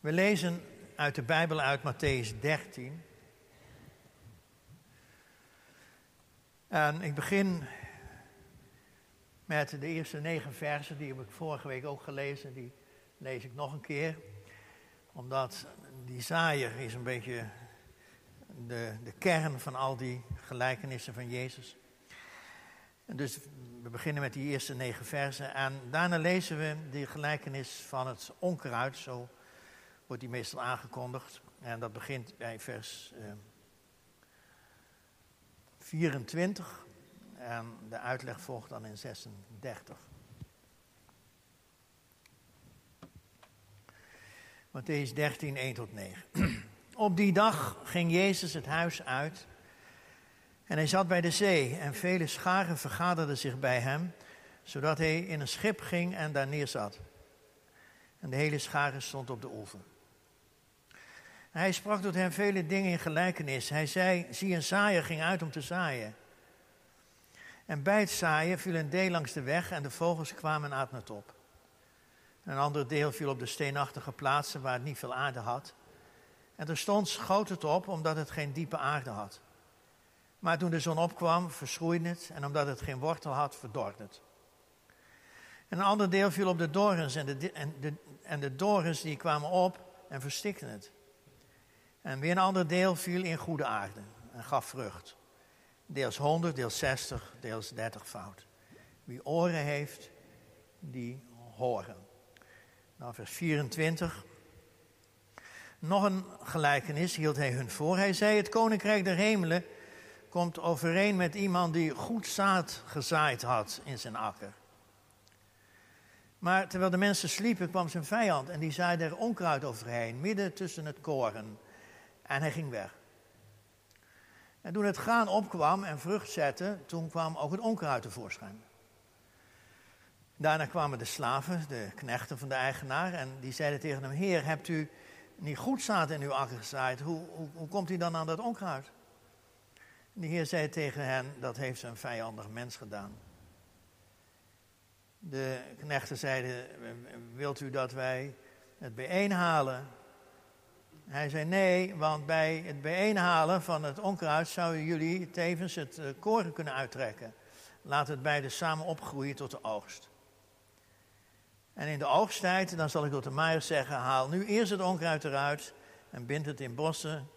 We lezen uit de Bijbel uit Matthäus 13. En ik begin met de eerste negen versen, die heb ik vorige week ook gelezen. Die lees ik nog een keer. Omdat die zaaier is een beetje de, de kern van al die gelijkenissen van Jezus. En dus we beginnen met die eerste negen versen. En daarna lezen we de gelijkenis van het onkruid. Zo wordt die meestal aangekondigd. En dat begint bij vers eh, 24. En de uitleg volgt dan in 36. Matthäus 13, 1 tot 9. Op die dag ging Jezus het huis uit en hij zat bij de zee en vele scharen vergaderden zich bij hem, zodat hij in een schip ging en daar neerzat. En de hele schare stond op de oever. Hij sprak tot hen vele dingen in gelijkenis. Hij zei, zie een zaaier ging uit om te zaaien. En bij het zaaien viel een deel langs de weg en de vogels kwamen en aten het op. Een ander deel viel op de steenachtige plaatsen waar het niet veel aarde had. En er stond schoot het op omdat het geen diepe aarde had. Maar toen de zon opkwam, verschroeide het en omdat het geen wortel had, verdorde het. een ander deel viel op de dorens en de, en de, en de dorens die kwamen op en verstikten het. En weer een ander deel viel in goede aarde en gaf vrucht. Deels 100, deels 60, deels 30 fout. Wie oren heeft, die horen. Nou, vers 24. Nog een gelijkenis hield hij hun voor. Hij zei: Het koninkrijk der hemelen komt overeen met iemand die goed zaad gezaaid had in zijn akker. Maar terwijl de mensen sliepen, kwam zijn vijand en die zaaide er onkruid overheen, midden tussen het koren. En hij ging weg. En toen het graan opkwam en vrucht zette, toen kwam ook het onkruid tevoorschijn. Daarna kwamen de slaven, de knechten van de eigenaar, en die zeiden tegen hem: Heer, hebt u niet goed zaad in uw akker gezaaid? Hoe, hoe, hoe komt u dan aan dat onkruid? De Heer zei tegen hen: Dat heeft een vijandig mens gedaan. De knechten zeiden: Wilt u dat wij het bijeenhalen? Hij zei: Nee, want bij het bijeenhalen van het onkruid zouden jullie tevens het eh, koren kunnen uittrekken. Laat het beide samen opgroeien tot de oogst. En in de oogsttijd, dan zal ik tot de maaier zeggen: haal nu eerst het onkruid eruit en bind het in bossen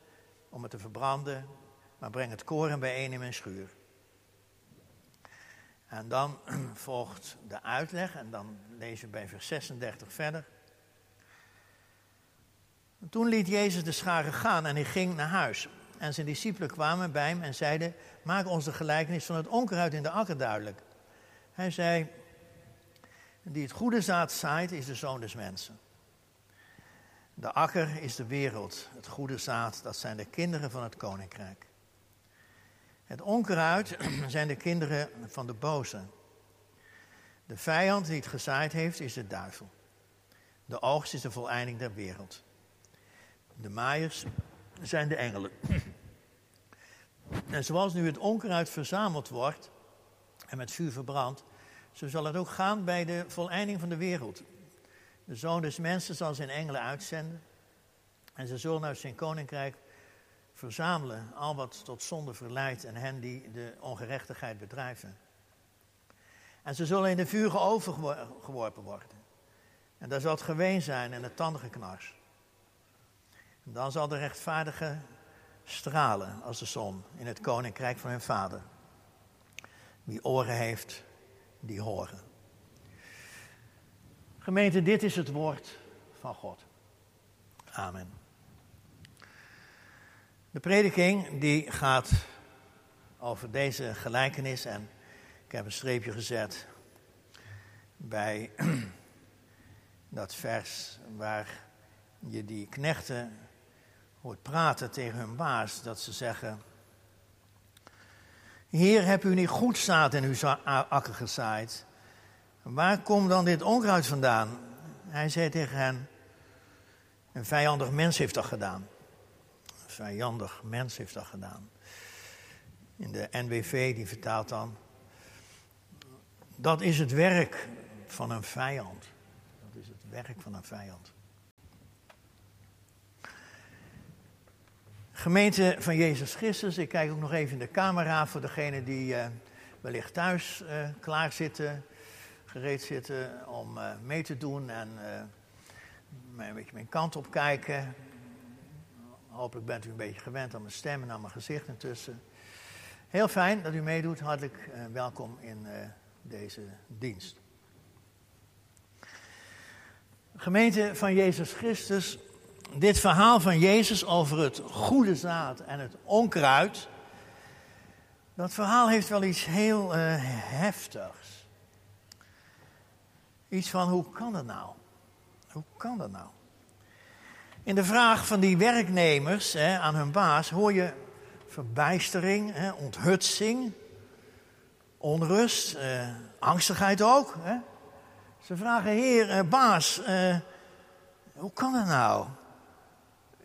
om het te verbranden, maar breng het koren bijeen in mijn schuur. En dan volgt de uitleg en dan lezen we bij vers 36 verder. Toen liet Jezus de scharen gaan en hij ging naar huis. En zijn discipelen kwamen bij hem en zeiden: Maak ons de gelijkenis van het onkruid in de akker duidelijk. Hij zei: die het goede zaad zaait, is de zoon des mensen. De akker is de wereld. Het goede zaad, dat zijn de kinderen van het koninkrijk. Het onkruid zijn de kinderen van de boze. De vijand die het gezaaid heeft, is de duivel. De oogst is de voleinding der wereld. De maaiers zijn de engelen. En zoals nu het onkruid verzameld wordt en met vuur verbrandt, zo zal het ook gaan bij de voleinding van de wereld. De zoon des mensen zal zijn engelen uitzenden. En ze zullen uit zijn koninkrijk verzamelen al wat tot zonde verleidt en hen die de ongerechtigheid bedrijven. En ze zullen in de vuur geworpen worden. En daar zal het geween zijn en het tandengeknars. Dan zal de rechtvaardige stralen als de zon in het koninkrijk van hun vader. Wie oren heeft, die horen. Gemeente, dit is het woord van God. Amen. De prediking die gaat over deze gelijkenis en ik heb een streepje gezet bij dat vers waar je die knechten hoort praten tegen hun baas, dat ze zeggen, Heer, heb u niet goed zaad in uw akker gezaaid? Waar komt dan dit onkruid vandaan? Hij zei tegen hen, een vijandig mens heeft dat gedaan. Een vijandig mens heeft dat gedaan. In de NWV, die vertaalt dan, dat is het werk van een vijand. Dat is het werk van een vijand. Gemeente van Jezus Christus, ik kijk ook nog even in de camera voor degenen die uh, wellicht thuis uh, klaar zitten, gereed zitten om uh, mee te doen en een beetje mijn kant op kijken. Hopelijk bent u een beetje gewend aan mijn stem en aan mijn gezicht intussen. Heel fijn dat u meedoet. Hartelijk welkom in deze dienst. Gemeente van Jezus Christus, dit verhaal van Jezus over het goede zaad en het onkruid, dat verhaal heeft wel iets heel uh, heftigs. Iets van hoe kan dat nou? Hoe kan dat nou? In de vraag van die werknemers hè, aan hun baas hoor je verbijstering, hè, onthutsing, onrust, eh, angstigheid ook. Hè? Ze vragen, heer, eh, baas, eh, hoe kan dat nou?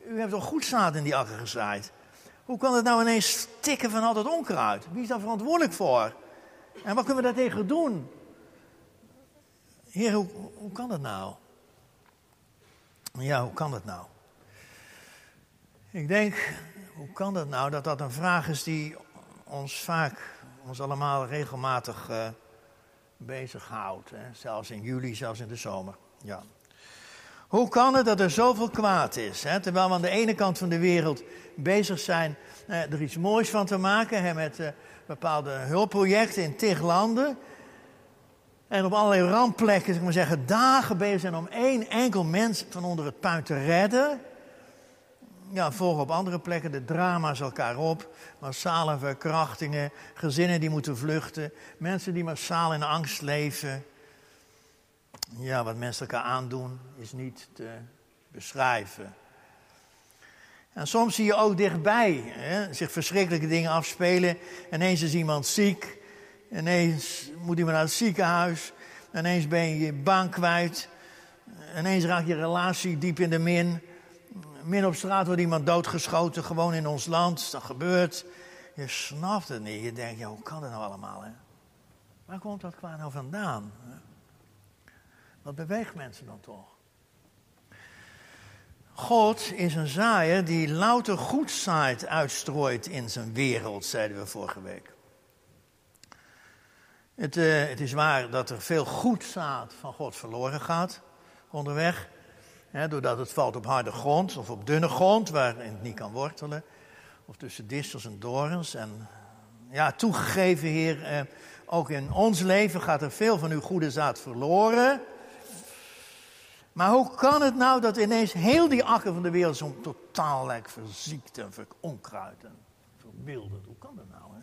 U hebt toch goed zaad in die akker gezaaid? Hoe kan het nou ineens stikken van al dat onkruid? Wie is daar verantwoordelijk voor? En wat kunnen we daartegen doen? Heer, hoe, hoe kan dat nou? Ja, hoe kan dat nou? Ik denk, hoe kan dat nou dat dat een vraag is die ons vaak, ons allemaal regelmatig uh, bezighoudt. Hè? Zelfs in juli, zelfs in de zomer. Ja. Hoe kan het dat er zoveel kwaad is? Hè? Terwijl we aan de ene kant van de wereld bezig zijn eh, er iets moois van te maken. Hè, met eh, bepaalde hulpprojecten in tig landen. En op allerlei randplekken, zeg maar zeggen, dagen bezig zijn om één enkel mens van onder het puin te redden. Ja, volgen op andere plekken de drama's elkaar op. Massale verkrachtingen, gezinnen die moeten vluchten, mensen die massaal in angst leven. Ja, wat mensen elkaar aandoen is niet te beschrijven. En soms zie je ook dichtbij hè, zich verschrikkelijke dingen afspelen. Ineens is iemand ziek. Ineens moet iemand naar het ziekenhuis. Ineens ben je je baan kwijt. Ineens raakt je relatie diep in de min. Min op straat wordt iemand doodgeschoten, gewoon in ons land. Dat gebeurt. Je snapt het niet. Je denkt, ja, hoe kan dat nou allemaal? Hè? Waar komt dat kwaad nou vandaan? Wat beweegt mensen dan toch? God is een zaaier die louter goed zaait uitstrooit in zijn wereld, zeiden we vorige week. Het, uh, het, is waar dat er veel goed zaad van God verloren gaat onderweg. Hè, doordat het valt op harde grond of op dunne grond waarin het niet kan wortelen. Of tussen distels en dorens. En ja, toegegeven, Heer, eh, ook in ons leven gaat er veel van uw goede zaad verloren. Maar hoe kan het nou dat ineens heel die akker van de wereld zo totaal lijkt verziekt en veronkruid en verwilderd? Hoe kan dat nou? Hè?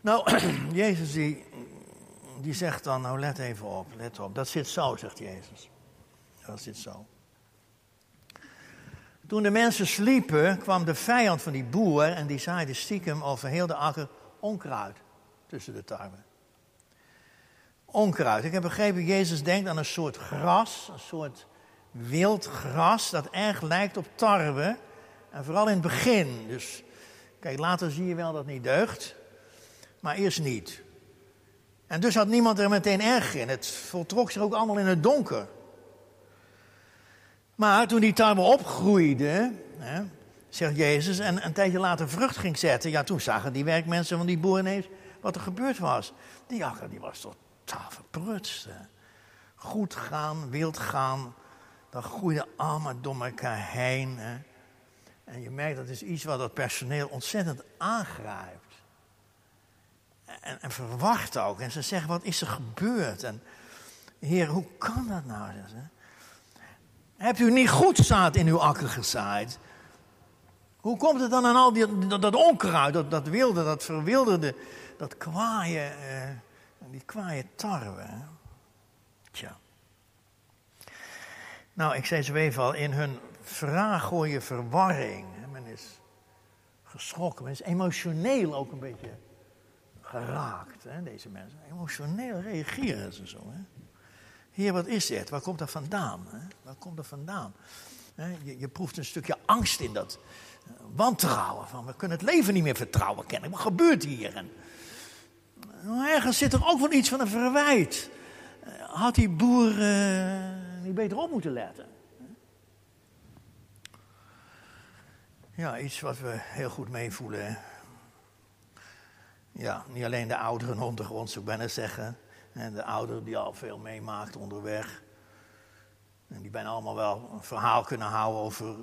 Nou, Jezus die, die zegt dan, nou let even op, let op. Dat zit zo, zegt Jezus. Dat zit zo. Toen de mensen sliepen, kwam de vijand van die boer en die zaaide stiekem over heel de akker onkruid tussen de tarwe onkruid. Ik heb begrepen, Jezus denkt aan een soort gras, een soort wild gras dat erg lijkt op tarwe. En vooral in het begin. Dus kijk, later zie je wel dat het niet deugt, maar eerst niet. En dus had niemand er meteen erg in. Het voltrok zich ook allemaal in het donker. Maar toen die tarwe opgroeide, hè, zegt Jezus, en een tijdje later vrucht ging zetten, ja, toen zagen die werkmensen van die boer ineens wat er gebeurd was. Die akker die was tot verprutste. Goed gaan, wild gaan, dat groeide allemaal door elkaar heen. En je merkt dat is iets wat dat personeel ontzettend aangrijpt. En, en verwacht ook. En ze zeggen, wat is er gebeurd? En heer, hoe kan dat nou? Hebt u niet goed zaad in uw akker gezaaid? Hoe komt het dan aan al die, dat, onkruid, dat, dat wilde, dat verwilderde, dat kwaaie... Eh, die kwaaie tarwe. Tja. Nou, ik zei zo even al, in hun vraag hoor verwarring. Men is geschrokken, men is emotioneel ook een beetje geraakt, hè, deze mensen. Emotioneel reageren ze zo. Hè. Heer, wat is dit? Waar komt dat vandaan? Hè? Waar komt dat vandaan? Je, je, proeft een stukje angst in dat eh, wantrouwen. Van, we kunnen het leven niet meer vertrouwen kennen. Wat gebeurt hier? En ergens zit er ook wel iets van een verwijt. Eh, had die boer uh, niet beter op moeten letten? Ja, iets wat we heel goed meevoelen. Ja, niet alleen de ouderen ondergrond, zou ik bijna zeggen. En de ouderen die al veel meemaakt onderweg. En die bijna allemaal wel een verhaal kunnen houden over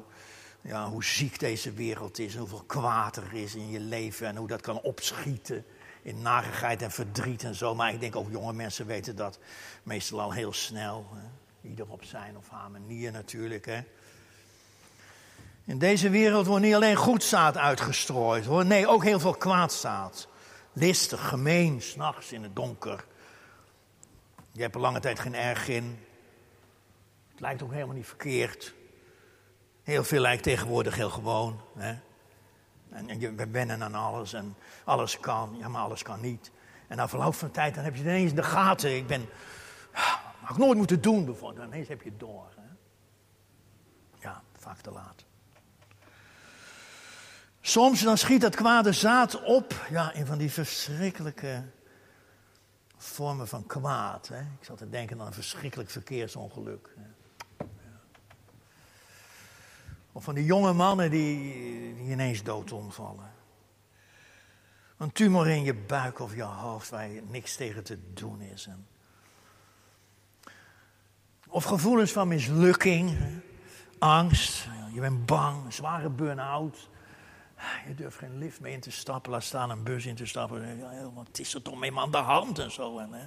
ja, hoe ziek deze wereld is. En hoeveel kwaad er is in je leven. En hoe dat kan opschieten in narigheid en verdriet en zo. Maar ik denk ook jonge mensen weten dat meestal al heel snel. Hè? Ieder op zijn of haar manier natuurlijk. Hè? In deze wereld wordt niet alleen goed zaad uitgestrooid hoor. Nee, ook heel veel kwaadzaad. Listig, gemeen, s'nachts in het donker. Je hebt er lange tijd geen erg in. Het lijkt ook helemaal niet verkeerd. Heel veel lijkt tegenwoordig heel gewoon. Hè? En we wennen aan alles en alles kan, ja, maar alles kan niet. En na verloop van tijd dan heb je ineens in de gaten. Ik ben, had ik nooit moeten doen bijvoorbeeld. Ineens heb je het door. Hè? Ja, vaak te laat. Soms dan schiet dat kwade zaad op ja, in van die verschrikkelijke vormen van kwaad. Hè. Ik zat te denken aan een verschrikkelijk verkeersongeluk. Of van die jonge mannen die, ineens dood omvallen. Een tumor in je buik of je hoofd waar je niks tegen te doen is. Of gevoelens van mislukking, angst, je bent bang, zware burn-out. Je durft geen lift mee in te stappen, laat staan een bus in te stappen. Wat is er toch mee aan de hand en zo. En, hè.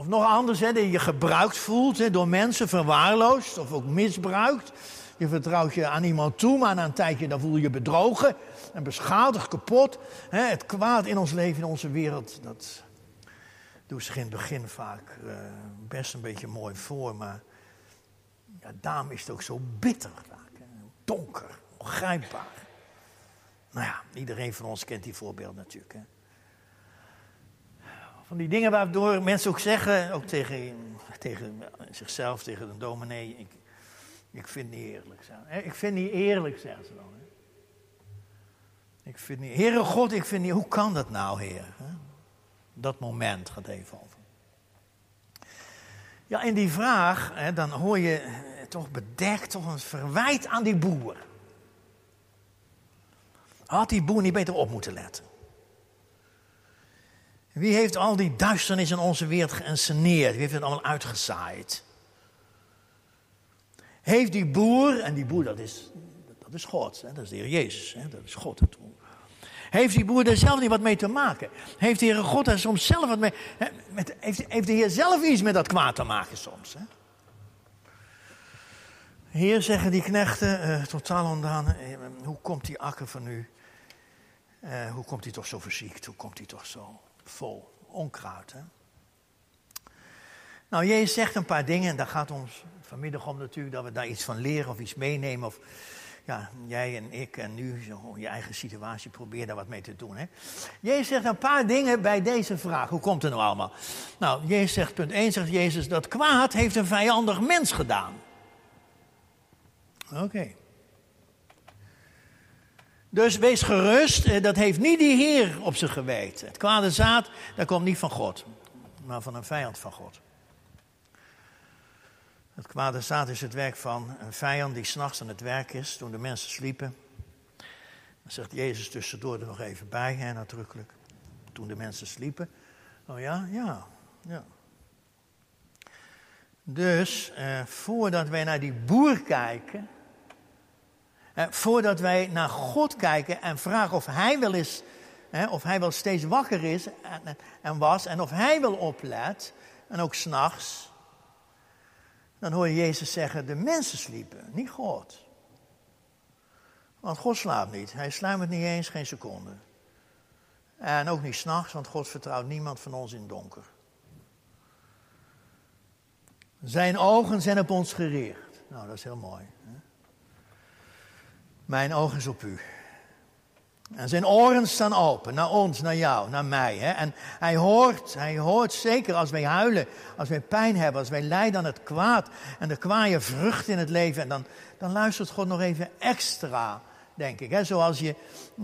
Of nog anders, hè, dat je gebruikt voelt hè, door mensen, verwaarloosd of ook misbruikt. Je vertrouwt je aan iemand toe, maar na een tijdje dan voel je je bedrogen en beschadigd, kapot. Hè, het kwaad in ons leven, in onze wereld, dat doet zich in het begin vaak uh, best een beetje mooi voor. Maar ja, daarom is het ook zo bitter vaak. Donker, ongrijpbaar. Nou ja, iedereen van ons kent die voorbeeld natuurlijk. Hè. Van die dingen waardoor mensen ook zeggen, ook tegen, tegen zichzelf, tegen een dominee, ik, ik vind niet eerlijk. Zijn. Ik vind niet eerlijk, zeggen ze dan. Ik vind niet, Heere God, ik vind niet, hoe kan dat nou, Heer? Dat moment gaat even over. Ja, in die vraag, dan hoor je toch bedekt, toch een verwijt aan die boer. Had die boer niet beter op moeten letten? Wie heeft al die duisternis in onze wereld geënsceneerd? Wie heeft het allemaal uitgezaaid? Heeft die boer, en die boer dat is, dat is God, hè? dat is de Heer Jezus, hè? dat is God. Heeft die boer daar zelf niet wat mee te maken? Heeft de Heer God daar soms zelf wat mee... Met, heeft, heeft de Heer zelf iets met dat kwaad te maken soms? Hè? Heer, zeggen die knechten, uh, totaal ontdaan, uh, hoe komt die akker van u? Uh, hoe komt hij toch zo verziekt? Hoe komt hij toch zo? Vol onkruid. Nou, Jezus zegt een paar dingen en daar gaat ons vanmiddag om natuurlijk dat we daar iets van leren of iets meenemen. Of ja, jij en ik en nu zo je eigen situatie probeer daar wat mee te doen. Hè? Jezus zegt een paar dingen bij deze vraag. Hoe komt het nou allemaal? Nou, Jezus zegt, punt 1 zegt Jezus, dat kwaad heeft een vijandig mens gedaan. Oké. Dus wees gerust, eh, dat heeft niet die Heer op zijn geweten. Het kwade zaad, dat komt niet van God, maar van een vijand van God. Het kwade zaad is het werk van een vijand die s'nachts aan het werk is toen de mensen sliepen. Dan zegt Jezus tussendoor er nog even bij, hè, nadrukkelijk. Toen de mensen sliepen. Oh ja, ja, ja. Dus eh, voordat wij naar die boer kijken, voordat wij naar God kijken en vragen of Hij wel eens, of Hij wel steeds wakker is en, was en of Hij wel oplet, en ook s'nachts, dan hoor je Jezus zeggen, de mensen sliepen, niet God. Want God slaapt niet, Hij sluimert niet eens geen seconde. En ook niet s'nachts, want God vertrouwt niemand van ons in donker. Zijn ogen zijn op ons gericht. Nou, dat is heel mooi. Hè? Mijn ogen is op u. En zijn oren staan open naar ons, naar jou, naar mij. Hè? En hij hoort, hij hoort zeker als wij huilen, als wij pijn hebben, als wij lijden aan het kwaad en de kwaaie vrucht in het leven. En dan, dan luistert God nog even extra denk ik. Hè? Zoals, je,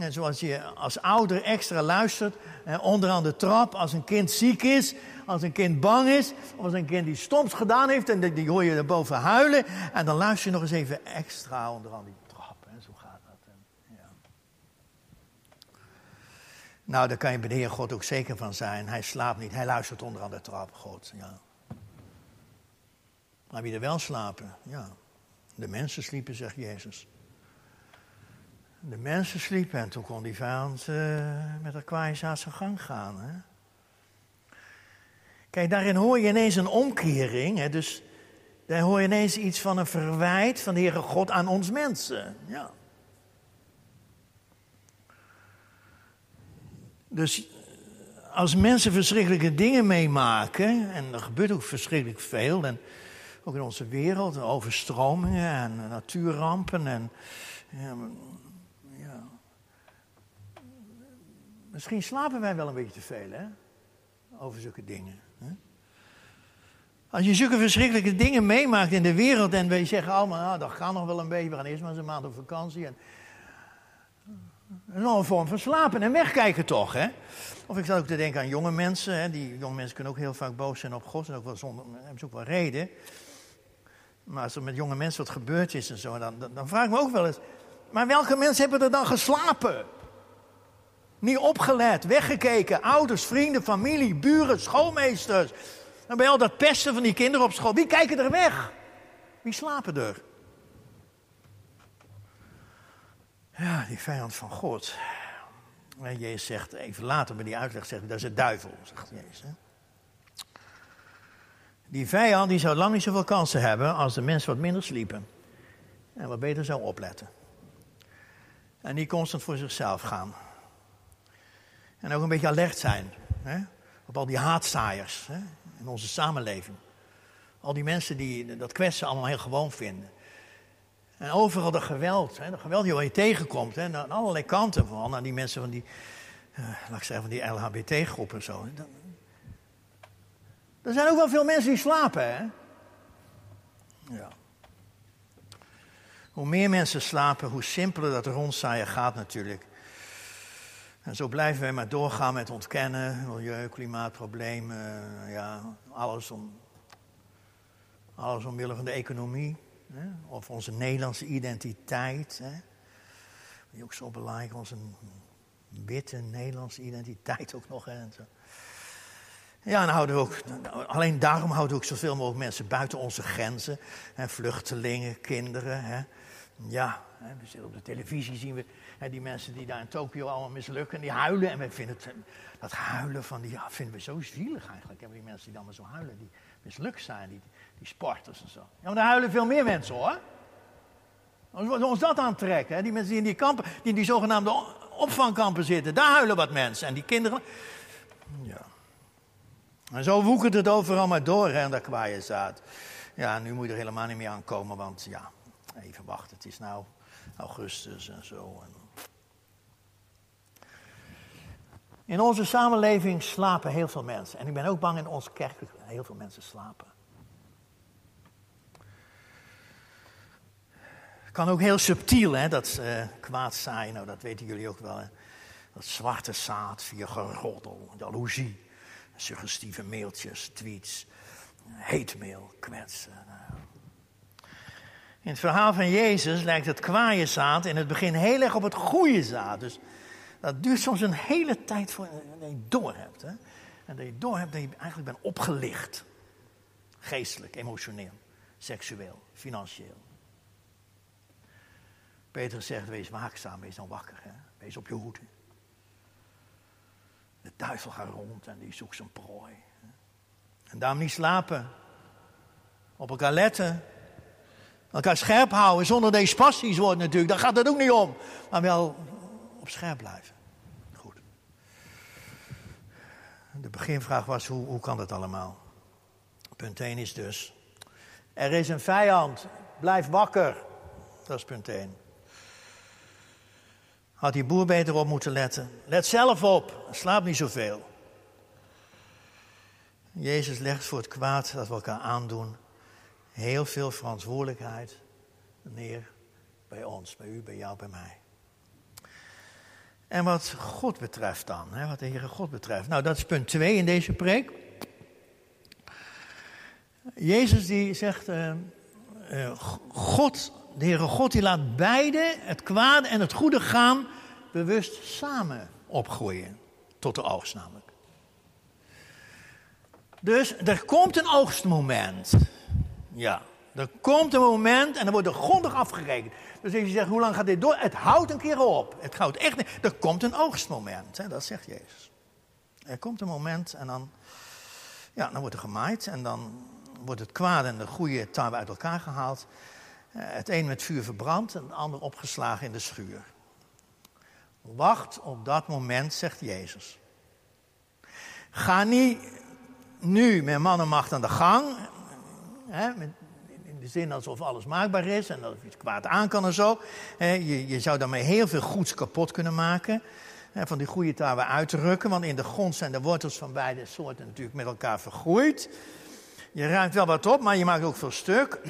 zoals je als ouder extra luistert, onderaan de trap, als een kind ziek is, als een kind bang is, of als een kind die stoms gedaan heeft en die hoor je erboven huilen. En dan luister je nog eens even extra onderaan die trap. En zo gaat dat. Ja. Nou, daar kan je bij de Heer God ook zeker van zijn. Hij slaapt niet, hij luistert onderaan de trap, God. Ja. Maar wie er wel slapen, ja. De mensen sliepen, zegt Jezus. De mensen sliepen en toen kon die vijand uh, met de kwaaiers aan zijn gang gaan. Hè? Kijk, daarin hoor je ineens een omkering. Hè? Dus daar hoor je ineens iets van een verwijt van de Heere God aan ons mensen. Ja. Dus als mensen verschrikkelijke dingen meemaken, en er gebeurt ook verschrikkelijk veel, en ook in onze wereld, overstromingen en natuurrampen en ja. Misschien slapen wij wel een beetje te veel, hè? Over zulke dingen. Hè? Als je zulke verschrikkelijke dingen meemaakt in de wereld en wij zeggen allemaal, nou, dat gaat nog wel een beetje, we gaan eerst maar eens een maand op vakantie. En, een vorm van slapen en wegkijken toch, hè? Of ik zat ook te denken aan jonge mensen, hè? Die jonge mensen kunnen ook heel vaak boos zijn op God en ook wel zonder, hebben ze ook wel reden. Maar als er met jonge mensen wat gebeurd is en zo, dan, dan, dan vraag ik me ook wel eens, maar welke mensen hebben er dan geslapen? Niet opgelet, weggekeken, ouders, vrienden, familie, buren, schoolmeesters. En bij al dat pesten van die kinderen op school, wie kijken er weg? Wie slapen er? Ja, die vijand van God. En Jezus zegt, even later bij die uitleg, zegt dat is de duivel, zegt Jezus. Die vijand die zou lang niet zoveel kansen hebben als de mensen wat minder sliepen. En wat beter zou opletten. En niet constant voor zichzelf gaan. En ook een beetje alert zijn. Hè? Op al die haatzaaiers hè? in onze samenleving. Al die mensen die dat kwetsen allemaal heel gewoon vinden. En overal dat geweld, hè? dat geweld die je tegenkomt. Hè? Aan allerlei kanten. Vooral naar die mensen van die, uh, laat ik zeggen, van die LHBT-groepen en zo. Er zijn ook wel veel mensen die slapen, hè? Ja. Hoe meer mensen slapen, hoe simpeler dat rondzaaien gaat natuurlijk. En zo blijven wij maar doorgaan met ontkennen, milieu, klimaatproblemen, ja, alles, om, alles omwille van de economie. Hè? Of onze Nederlandse identiteit. Hè? Die ook zo belangrijk, onze witte Nederlandse identiteit ook nog. Hè? En zo. Ja, en houden we ook, alleen daarom houden we ook zoveel mogelijk mensen buiten onze grenzen. Hè, vluchtelingen, kinderen. Hè. Ja, hè, we zitten op de televisie, zien we hè, die mensen die daar in Tokio allemaal mislukken. Die huilen en we vinden het, dat huilen van die, ja, vinden we zo zielig eigenlijk. Hebben die mensen die dan maar zo huilen, die mislukt zijn, die, die sporters en zo. Ja, maar daar huilen veel meer mensen hoor. Als we ons dat aantrekken, hè, die mensen die in die kampen, die in die zogenaamde opvangkampen zitten, daar huilen wat mensen. En die kinderen, ja. En zo woekert het overal maar door, hè, dat kwaaie zaad. Ja, nu moet je er helemaal niet meer aan komen, want ja, even wachten, het is nou augustus en zo. In onze samenleving slapen heel veel mensen. En ik ben ook bang in onze kerk heel veel mensen slapen. Kan ook heel subtiel, hè, dat uh, kwaad zaaien, nou dat weten jullie ook wel. Hè. Dat zwarte zaad via geroddel, jaloezie suggestieve mailtjes, tweets, heetmail, kwetsen. In het verhaal van Jezus lijkt het kwaaie zaad in het begin heel erg op het goede zaad. Dus dat duurt soms een hele tijd voor je door hebt. Hè? En dat je door hebt dat je eigenlijk bent opgelicht. Geestelijk, emotioneel, seksueel, financieel. Peter zegt, wees waakzaam, wees dan wakker. Hè? Wees op je hoede. De duivel gaat rond en die zoekt zijn prooi. En daarom niet slapen. Op elkaar letten. Elkaar scherp houden zonder deze passies wordt natuurlijk. Daar gaat het ook niet om. Maar wel op scherp blijven. Goed. De beginvraag was, hoe, hoe kan dat allemaal? Punt 1 is dus, er is een vijand. Blijf wakker. Dat is punt 1. Had die boer beter op moeten letten. Let zelf op, slaap niet zoveel. Jezus legt voor het kwaad dat we elkaar aandoen heel veel verantwoordelijkheid neer bij ons, bij u, bij jou, bij mij. En wat God betreft dan, hè, wat de Heere God betreft. Nou, dat is punt 2 in deze preek. Jezus die zegt, uh, uh, God, de Heere God die laat beide, het kwade en het goede gaan, bewust samen opgroeien. Tot de oogst namelijk. Dus er komt een oogstmoment. Ja, er komt een moment en dan wordt er grondig afgerekend. Dus als je zegt, hoe lang gaat dit door? Het houdt een keer op. Het houdt echt niet. Er komt een oogstmoment, hè? dat zegt Jezus. Er komt een moment en dan, ja, dan wordt er gemaaid en dan wordt het kwade en de goede tarwe uit elkaar gehaald. Eh, het een met vuur verbrand en het ander opgeslagen in de schuur. Wacht op dat moment, zegt Jezus. Ga niet nu met mannenmacht aan de gang. Hè, met, in de zin alsof alles maakbaar is en dat iets kwaad aan kan en zo. je, je zou daarmee heel veel goeds kapot kunnen maken. van die goede tarwe uit te rukken, want in de grond zijn de wortels van beide soorten natuurlijk met elkaar vergroeid. Je ruimt wel wat op, maar je maakt ook veel stuk.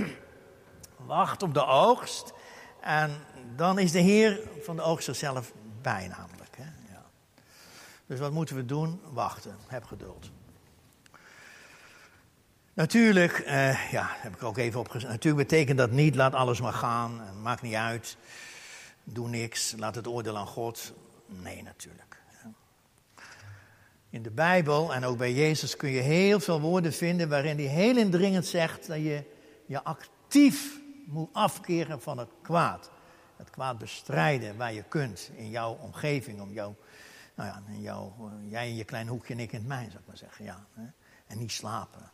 Wacht op de oogst. En dan is de Heer van de oogst zelf bij namelijk. Hè? Ja. Dus wat moeten we doen? Wachten. Heb geduld. Natuurlijk, eh, ja, heb ik ook even opgezet. Natuurlijk betekent dat niet, laat alles maar gaan. Maakt niet uit. Doe niks. Laat het oordeel aan God. Nee, natuurlijk. In de Bijbel en ook bij Jezus kun je heel veel woorden vinden waarin hij heel indringend zegt dat je je actief moet afkeren van het kwaad. Het kwaad bestrijden waar je kunt in jouw omgeving, om jou, nou ja, in jou, jij in je klein hoekje en ik in het mijn, zou ik maar zeggen. Ja? En niet slapen.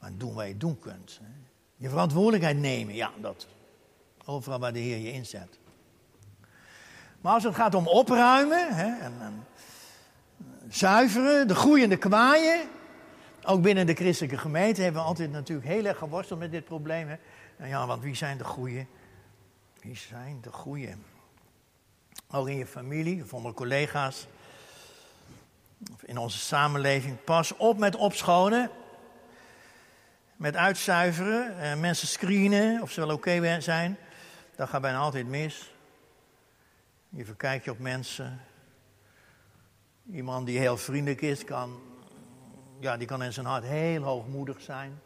Maar doen wat je doen kunt. Je verantwoordelijkheid nemen, ja, dat. Overal waar de Heer je inzet. Maar als het gaat om opruimen hè, en, en zuiveren, de groeiende kwaaien. Ook binnen de christelijke gemeente hebben we altijd natuurlijk heel erg geworsteld met dit probleem. Hè. En ja, want wie zijn de goeie? Wie zijn de goeie? Ook in je familie, of onder collega's, of in onze samenleving. Pas op met opschonen, met uitzuiveren, en mensen screenen of ze wel oké zijn. Dat gaat bijna altijd mis. Je verkijkt je op mensen, Iemand die heel vriendelijk is, kan, ja, die kan in zijn hart heel hoogmoedig zijn.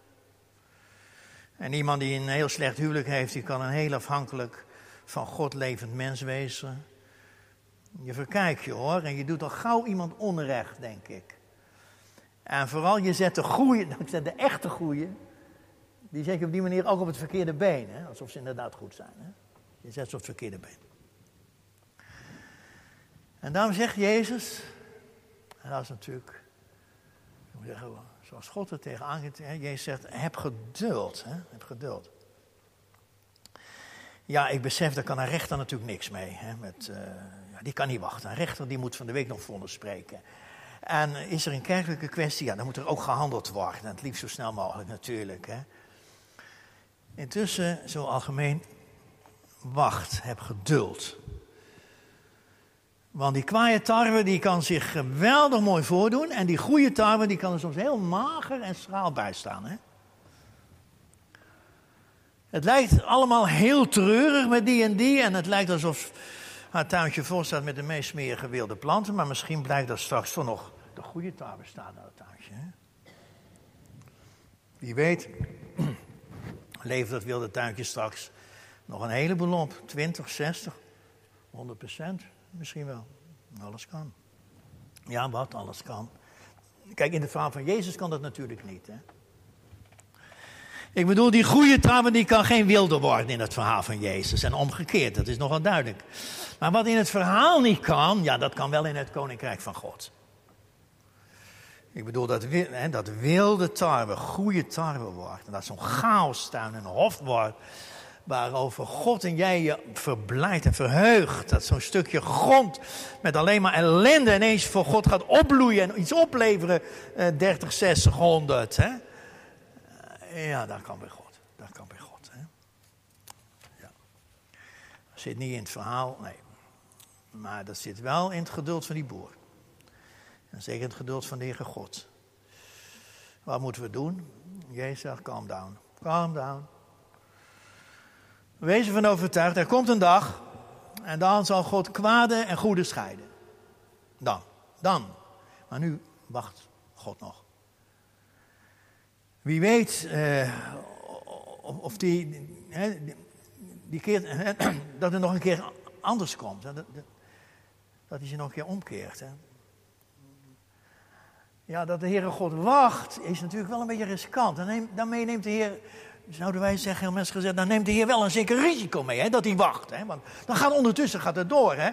En iemand die een heel slecht huwelijk heeft, die kan een heel afhankelijk van God levend mens wezen. Je verkijkt je hoor, en je doet al gauw iemand onrecht, denk ik. En vooral je zet de goeie, nou, de echte goeie, die zet je op die manier ook op het verkeerde been. Hè? Alsof ze inderdaad goed zijn. Hè? Je zet ze op het verkeerde been. En daarom zegt Jezus, en dat is natuurlijk, zeggen, zoals God er tegen aangeeft. Jezus zegt, heb geduld. Hè? Heb geduld. Ja, ik besef, daar kan een rechter natuurlijk niks mee. Hè? Met, uh, ja, die kan niet wachten. Een rechter die moet van de week nog vonnis spreken. En is er een kerkelijke kwestie, ja, dan moet er ook gehandeld worden. En het liefst zo snel mogelijk natuurlijk. Hè? Intussen, zo algemeen, wacht, heb geduld. Want die kwaaie tarwe die kan zich geweldig mooi voordoen. En die goede tarwe die kan er soms heel mager en schraal bij staan. Hè? Het lijkt allemaal heel treurig met die en die. En het lijkt alsof haar tuintje vol staat met de meest smerige wilde planten. Maar misschien blijkt dat straks toch nog de goede tarwe staat aan het tuintje. Hè? Wie weet levert dat wilde tuintje straks nog een heleboel op. 20, 60, 100 procent. Misschien wel. Alles kan. Ja, wat alles kan. Kijk, in het verhaal van Jezus kan dat natuurlijk niet. Hè? Ik bedoel, die goede tarwe die kan geen wilde worden in het verhaal van Jezus. En omgekeerd, dat is nogal duidelijk. Maar wat in het verhaal niet kan, ja, dat kan wel in het koninkrijk van God. Ik bedoel, dat, hè, dat wilde tarwe, goede tarwe wordt. En dat zo'n chaostuin een hof wordt waarover God en jij je verblijdt en verheugt. Dat zo'n stukje grond met alleen maar ellende ineens voor God gaat opbloeien en iets opleveren, eh, 30, 60, 100. Hè? Eh, ja, dat kan bij God. Dat kan bij God. Hè? Ja. Dat zit niet in het verhaal, nee. Maar dat zit wel in het geduld van die boer. En zeker het geduld van de Heere God. Wat moeten we doen? Jezus zegt, calm down. Calm down. Wees ervan overtuigd, er komt een dag en dan zal God kwade en goede scheiden. Dan, dan. Maar nu wacht God nog. Wie weet uh, of die, hè, die keer, dat het nog een keer anders komt. Dat, dat, hij zich nog een keer omkeert. Hè. Ja, dat de Heere God wacht is natuurlijk wel een beetje riskant. daarmee neemt de Heer, zouden wij zeggen, heel mensen gezegd, dan neemt de Heer wel een zeker risico mee, hè, dat hij wacht. Hè, want dan gaat ondertussen gaat het door. Hè.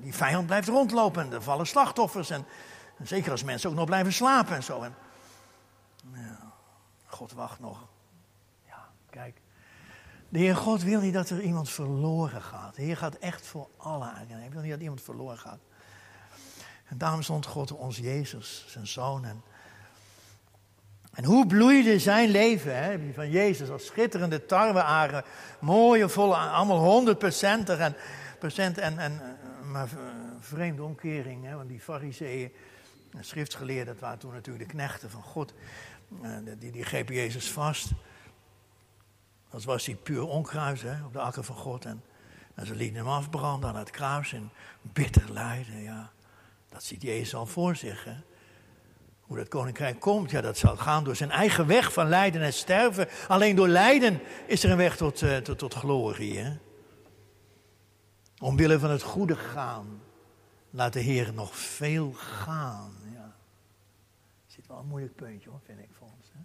die vijand blijft rondlopen en er vallen slachtoffers. En, zeker als mensen ook nog blijven slapen en zo. En, God wacht nog. Ja, kijk. De Heer God wil niet dat er iemand verloren gaat. De Heer gaat echt voor alle aan. Hij wil niet dat iemand verloren gaat. En daarom stond God ons Jezus, zijn zoon. En, en hoe bloeide zijn leven hè, van Jezus als schitterende tarwearen. Mooie, volle, allemaal 100 procent en, en, en maar vreemde omkering. Hè, want die fariseeën en dat waren toen natuurlijk de knechten van God. Eh, die, die grepen Jezus vast. Dat was hij puur onkruis hè, op de akker van God. En, en ze lieten hem afbranden aan het kruis in bitter lijden. Ja. Dat ziet Jezus al voor zich. Hè? Hoe dat koninkrijk komt, ja, dat zal gaan door zijn eigen weg van lijden en sterven. Alleen door lijden is er een weg tot, uh, tot, tot glorie. Hè? Omwille van het goede gaan, laat de Heer nog veel gaan. Ja. Zit wel een moeilijk puntje hoor, vind ik. Hè?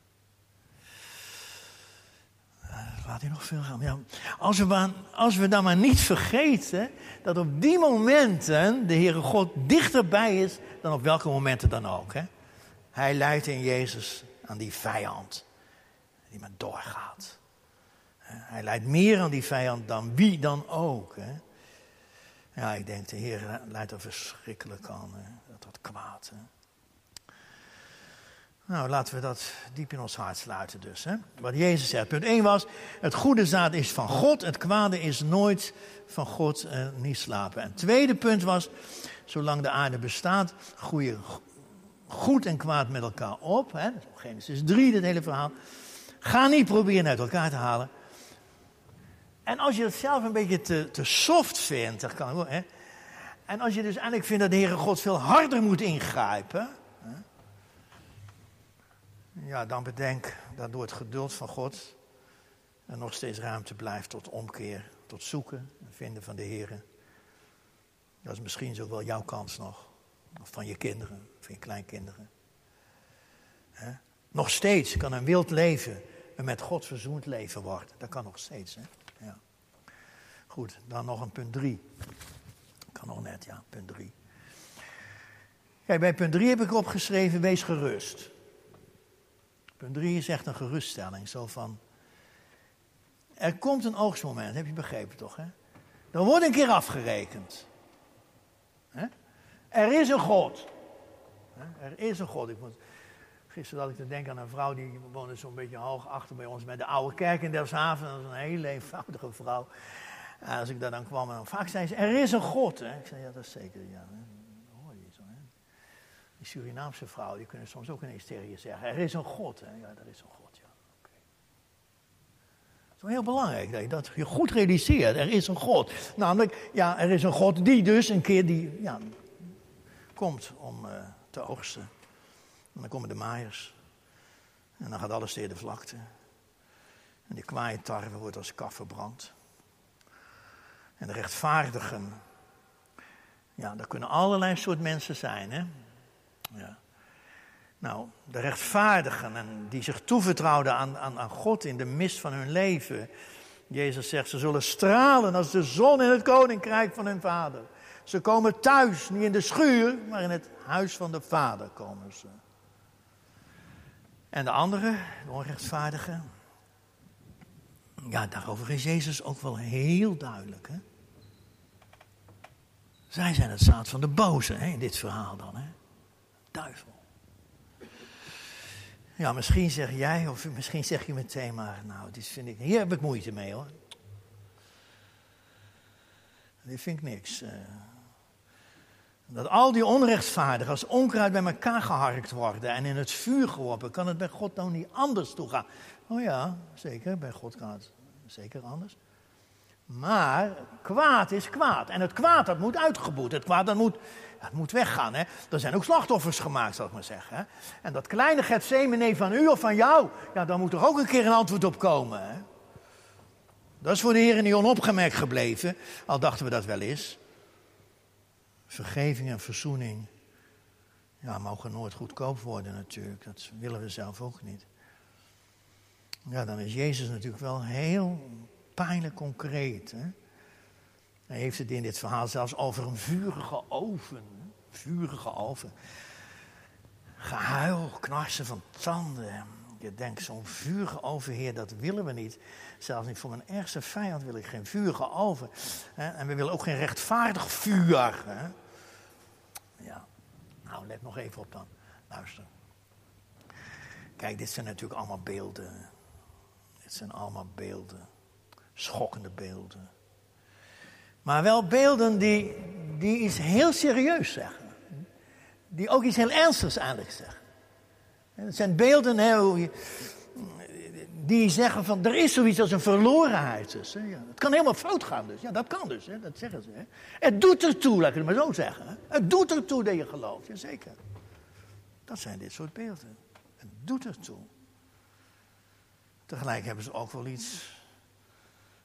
Eh, laat hij nog veel gaan. Ja, als, we, als we dan maar niet vergeten dat op die momenten de Heere God dichterbij is dan op welke momenten dan ook. Hè? Hij leidt in Jezus aan die vijand die maar doorgaat. Hij leidt meer aan die vijand dan wie dan ook. Hè? Ja, ik denk de Heer leidt er verschrikkelijk aan. Dat dat kwaad. Nou, laten we dat diep in ons hart sluiten dus. Hè? Wat Jezus zegt. Punt 1 was, het goede zaad is van God, het kwade is nooit van God, eh, niet slapen. En het tweede punt was, zolang de aarde bestaat, groeien goed en kwaad met elkaar op. Hè? Genesis 3, dit hele verhaal. Ga niet proberen uit elkaar te halen. En als je het zelf een beetje te, te soft vindt, dat kan hè? En als je dus eigenlijk vindt dat de Heere God veel harder moet ingrijpen ja, dan bedenk dat door het geduld van God er nog steeds ruimte blijft tot omkeer, tot zoeken en vinden van de Heer. Dat is misschien zo wel jouw kans nog. Of van je kinderen, van je kleinkinderen. Nog steeds kan een wild leven een met God verzoend leven worden. Dat kan nog steeds. Hè? Ja. Goed, dan nog een punt drie. Kan nog net, ja, punt drie. Kijk, bij punt drie heb ik opgeschreven, wees gerust. Punt 3 is echt een geruststelling. Zo van, er komt een oogstmoment, heb je begrepen toch? Hè? Er wordt een keer afgerekend. Hè? Er is een God. Er is een God. Ik gisteren had ik te denken aan een vrouw die woonde zo'n beetje hoog achter bij ons bij de oude kerk in Delfshaven. Dat was een hele eenvoudige vrouw. En als ik daar dan kwam, en vaak zei ze, er is een God. Ik zei, ja dat is zeker. Ja. Die Surinaamse vrouwen, die kunnen soms ook tegen je zeggen, er is een God. Hè? Ja, er is een God, ja. Okay. Het is wel heel belangrijk dat je dat je goed realiseert. Er is een God. Namelijk, ja, er is een God die dus een keer die, ja, komt om uh, te oogsten. En dan komen de maaiers. En dan gaat alles tegen de vlakte. En die kwaaie tarwe wordt als kaf verbrand. En de rechtvaardigen, ja, dat kunnen allerlei soort mensen zijn. Hè? Ja. Nou, de rechtvaardigen en die zich toevertrouwden aan, aan, aan God in de mist van hun leven. Jezus zegt, ze zullen stralen als de zon in het koninkrijk van hun vader. Ze komen thuis, niet in de schuur, maar in het huis van de vader komen ze. En de anderen, de onrechtvaardigen, ja, daarover is Jezus ook wel heel duidelijk. Hè? Zij zijn het zaad van de boze hè, in dit verhaal dan. Hè? duivel. Ja, misschien zeg jij, of misschien zeg je meteen maar, nou, dit vind ik, hier heb ik moeite mee hoor. Dit vind ik niks. Uh, dat al die onrechtvaardigen als onkruid bij elkaar geharkt worden en in het vuur geworpen, kan het bij God nou niet anders toegaan? Oh ja, zeker, bij God gaat het zeker anders. Maar kwaad is kwaad. En het kwaad dat moet uitgeboet. Het kwaad dat moet, dat moet weggaan. Hè? Er zijn ook slachtoffers gemaakt, zal ik maar zeggen. Hè? En dat kleine Gethsemane van u of van jou, ja, daar moet er ook een keer een antwoord op komen. Hè? Dat is voor de Heer niet onopgemerkt gebleven, al dachten we dat wel eens. Vergeving en verzoening, ja, mogen nooit goedkoop worden natuurlijk. Dat willen we zelf ook niet. Ja, dan is Jezus natuurlijk wel heel pijnlijk concreet. Hè? Hij heeft het in dit verhaal zelfs over een vurige oven. Vurige oven. Gehuil, knarsen van tanden. Je denkt, zo'n vurige oven, Heer, dat willen we niet. Zelfs niet voor mijn ergste vijand wil ik geen vurige oven. En we willen ook geen rechtvaardig vuur. Ja, nou, let nog even op dan. Luister. Kijk, dit zijn natuurlijk allemaal beelden. Dit zijn allemaal beelden. Schokkende beelden. Maar wel beelden die, die iets heel serieus zeggen. Die ook iets heel ernstigs eigenlijk zeggen. Het zijn beelden hè, die zeggen van er is zoiets als een verlorenheid. Dus, hè. Ja, het kan helemaal fout gaan dus. Ja, dat kan dus, hè. dat zeggen ze. Hè. Het doet ertoe, laat ik het maar zo zeggen. Het doet ertoe dat je gelooft, jazeker. Dat zijn dit soort beelden. Het doet ertoe. Tegelijk hebben ze ook wel iets,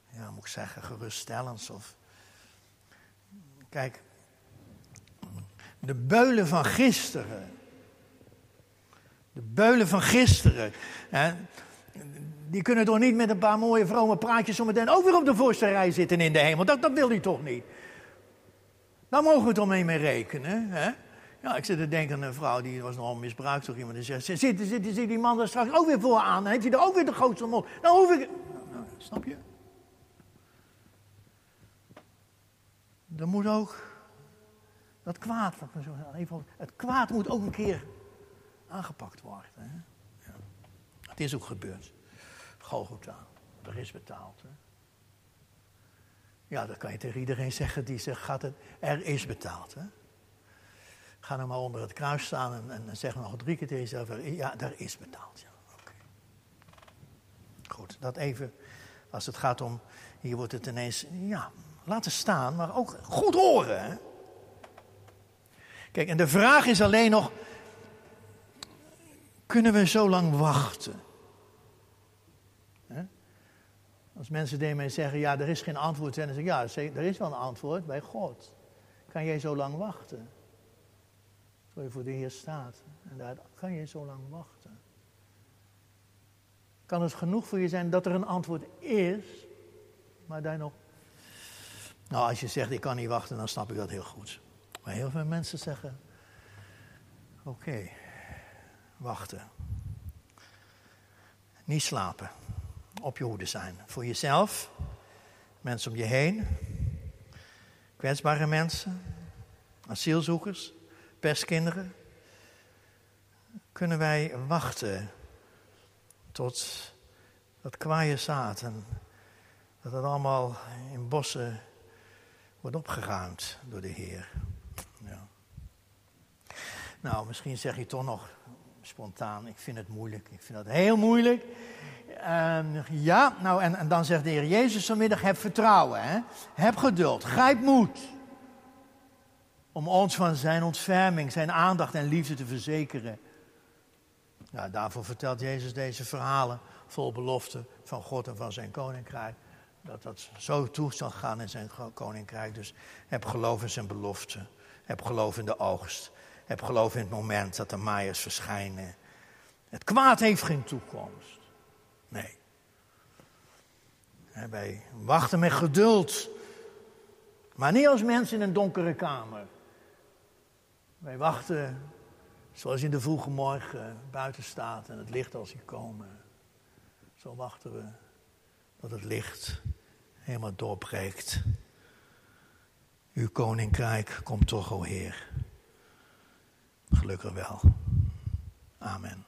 ja, moet ik zeggen, geruststellends. Of... Kijk, de beulen van gisteren. De beulen van gisteren. Hè, die kunnen toch niet met een paar mooie vrome praatjes zometeen ook weer op de voorste rij zitten in de hemel. Dat, dat wil hij toch niet. Daar mogen we toch mee, mee rekenen. Hè? Ja, ik zit te denken aan een vrouw die was nogal misbruikt door iemand. Die zegt, zit, zit, zit, die man er straks ook weer voor aan. Dan heeft hij er ook weer de grootste mond. Dan hoef ik... Nou, snap je? Er moet ook... Dat kwaad, het kwaad moet ook een keer aangepakt worden. Hè? Ja. Het is ook gebeurd. Golgotha, er is betaald. Hè? Ja, dat kan je tegen iedereen zeggen die zegt, gaat het, er is betaald. Hè? Ga nou maar onder het kruis staan en, en zeg nog drie keer tegen jezelf, ja, daar is betaald. Ja. Goed, dat even, als het gaat om, hier wordt het ineens, ja, laten staan, maar ook goed horen. Hè? Kijk, en de vraag is alleen nog, kunnen we zo lang wachten? Als mensen tegen mij zeggen, ja, er is geen antwoord, dan zeg ik, ja, er is wel een antwoord bij God. Kan jij zo lang wachten? Voor je voor de Heer staat. En daar kan je zo lang wachten. Kan het genoeg voor je zijn dat er een antwoord is, maar daar nog. Nou, als je zegt ik kan niet wachten, dan snap ik dat heel goed. Maar heel veel mensen zeggen: oké, wachten. Niet slapen. Op je hoede zijn. Voor jezelf, mensen om je heen, kwetsbare mensen, asielzoekers, pestkinderen. Kunnen wij wachten tot dat kwaaie zaad en dat het allemaal in bossen wordt opgeruimd door de Heer. Ja. Nou, misschien zeg je toch nog spontaan, ik vind het moeilijk. Ik vind het heel moeilijk. Ja, nou en, dan zegt de Heer Jezus vanmiddag, heb vertrouwen, hè? heb geduld, grijp moed. Om ons van zijn ontferming, zijn aandacht en liefde te verzekeren. Ja, daarvoor vertelt Jezus deze verhalen vol belofte van God en van zijn koninkrijk. Dat dat zo toe zal gaan in zijn koninkrijk. Dus heb geloof in zijn belofte. Heb geloof in de oogst. Heb geloof in het moment dat de maaiers verschijnen. Het kwaad heeft geen toekomst. Nee. Wij wachten met geduld. Maar niet als mensen in een donkere kamer. Wij wachten zoals in de vroege morgen buiten staat en het licht als ziet komen. Zo wachten we dat het licht helemaal doorbreekt. Uw koninkrijk komt toch, o Heer. Gelukkig wel. Amen.